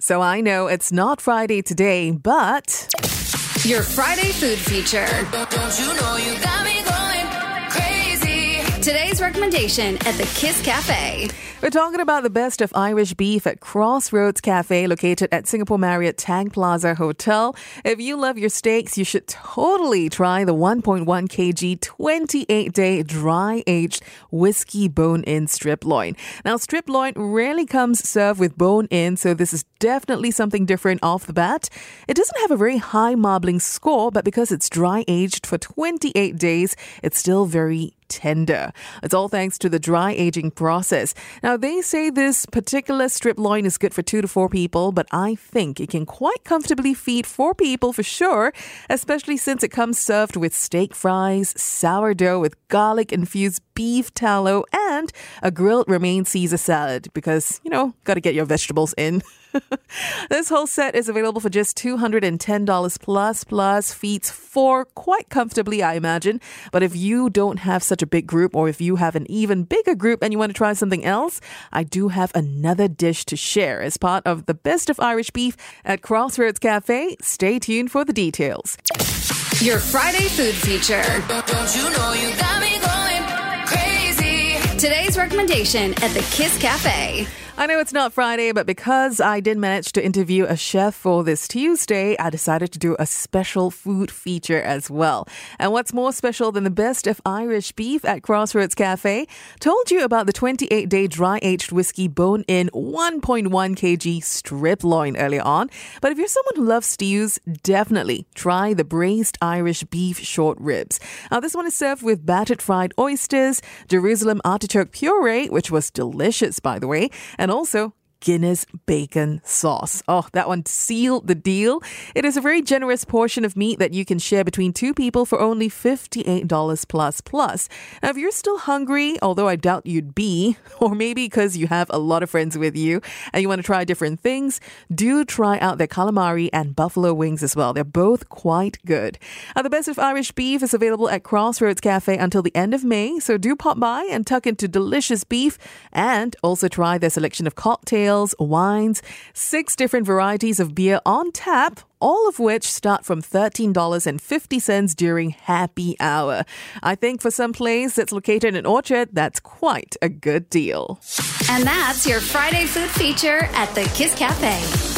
So I know it's not Friday today, but. Your Friday food feature. Today's recommendation at the Kiss Cafe. We're talking about the best of Irish beef at Crossroads Cafe, located at Singapore Marriott Tang Plaza Hotel. If you love your steaks, you should totally try the 1.1 kg 28 day dry aged whiskey bone in strip loin. Now, strip loin rarely comes served with bone in, so this is definitely something different off the bat. It doesn't have a very high marbling score, but because it's dry aged for 28 days, it's still very tender. It's all thanks to the dry aging process. Now, they say this particular strip loin is good for two to four people, but I think it can quite comfortably feed four people for sure, especially since it comes served with steak fries, sourdough with garlic infused beef tallow, and a grilled romaine Caesar salad because, you know, got to get your vegetables in. this whole set is available for just $210 plus plus feeds four quite comfortably, I imagine. But if you don't have such a big group or if you have an even bigger group and you want to try something else, I do have another dish to share as part of the best of Irish beef at Crossroads Cafe. Stay tuned for the details. Your Friday food feature. Today's recommendation at the Kiss Cafe. I know it's not Friday, but because I did manage to interview a chef for this Tuesday, I decided to do a special food feature as well. And what's more special than the best of Irish beef at Crossroads Cafe? Told you about the 28 day dry aged whiskey bone in 1.1 kg strip loin earlier on. But if you're someone who loves stews, definitely try the braised Irish beef short ribs. Now, this one is served with battered fried oysters, Jerusalem artichoke puree, which was delicious, by the way, and also Guinness bacon sauce. Oh, that one sealed the deal. It is a very generous portion of meat that you can share between two people for only $58 plus plus. Now, if you're still hungry, although I doubt you'd be, or maybe because you have a lot of friends with you and you want to try different things, do try out their calamari and buffalo wings as well. They're both quite good. Now, the best of Irish beef is available at Crossroads Cafe until the end of May, so do pop by and tuck into delicious beef and also try their selection of wines, six different varieties of beer on tap, all of which start from $13.50 during happy hour. I think for some place that's located in Orchard, that's quite a good deal. And that's your Friday food feature at the Kiss Cafe.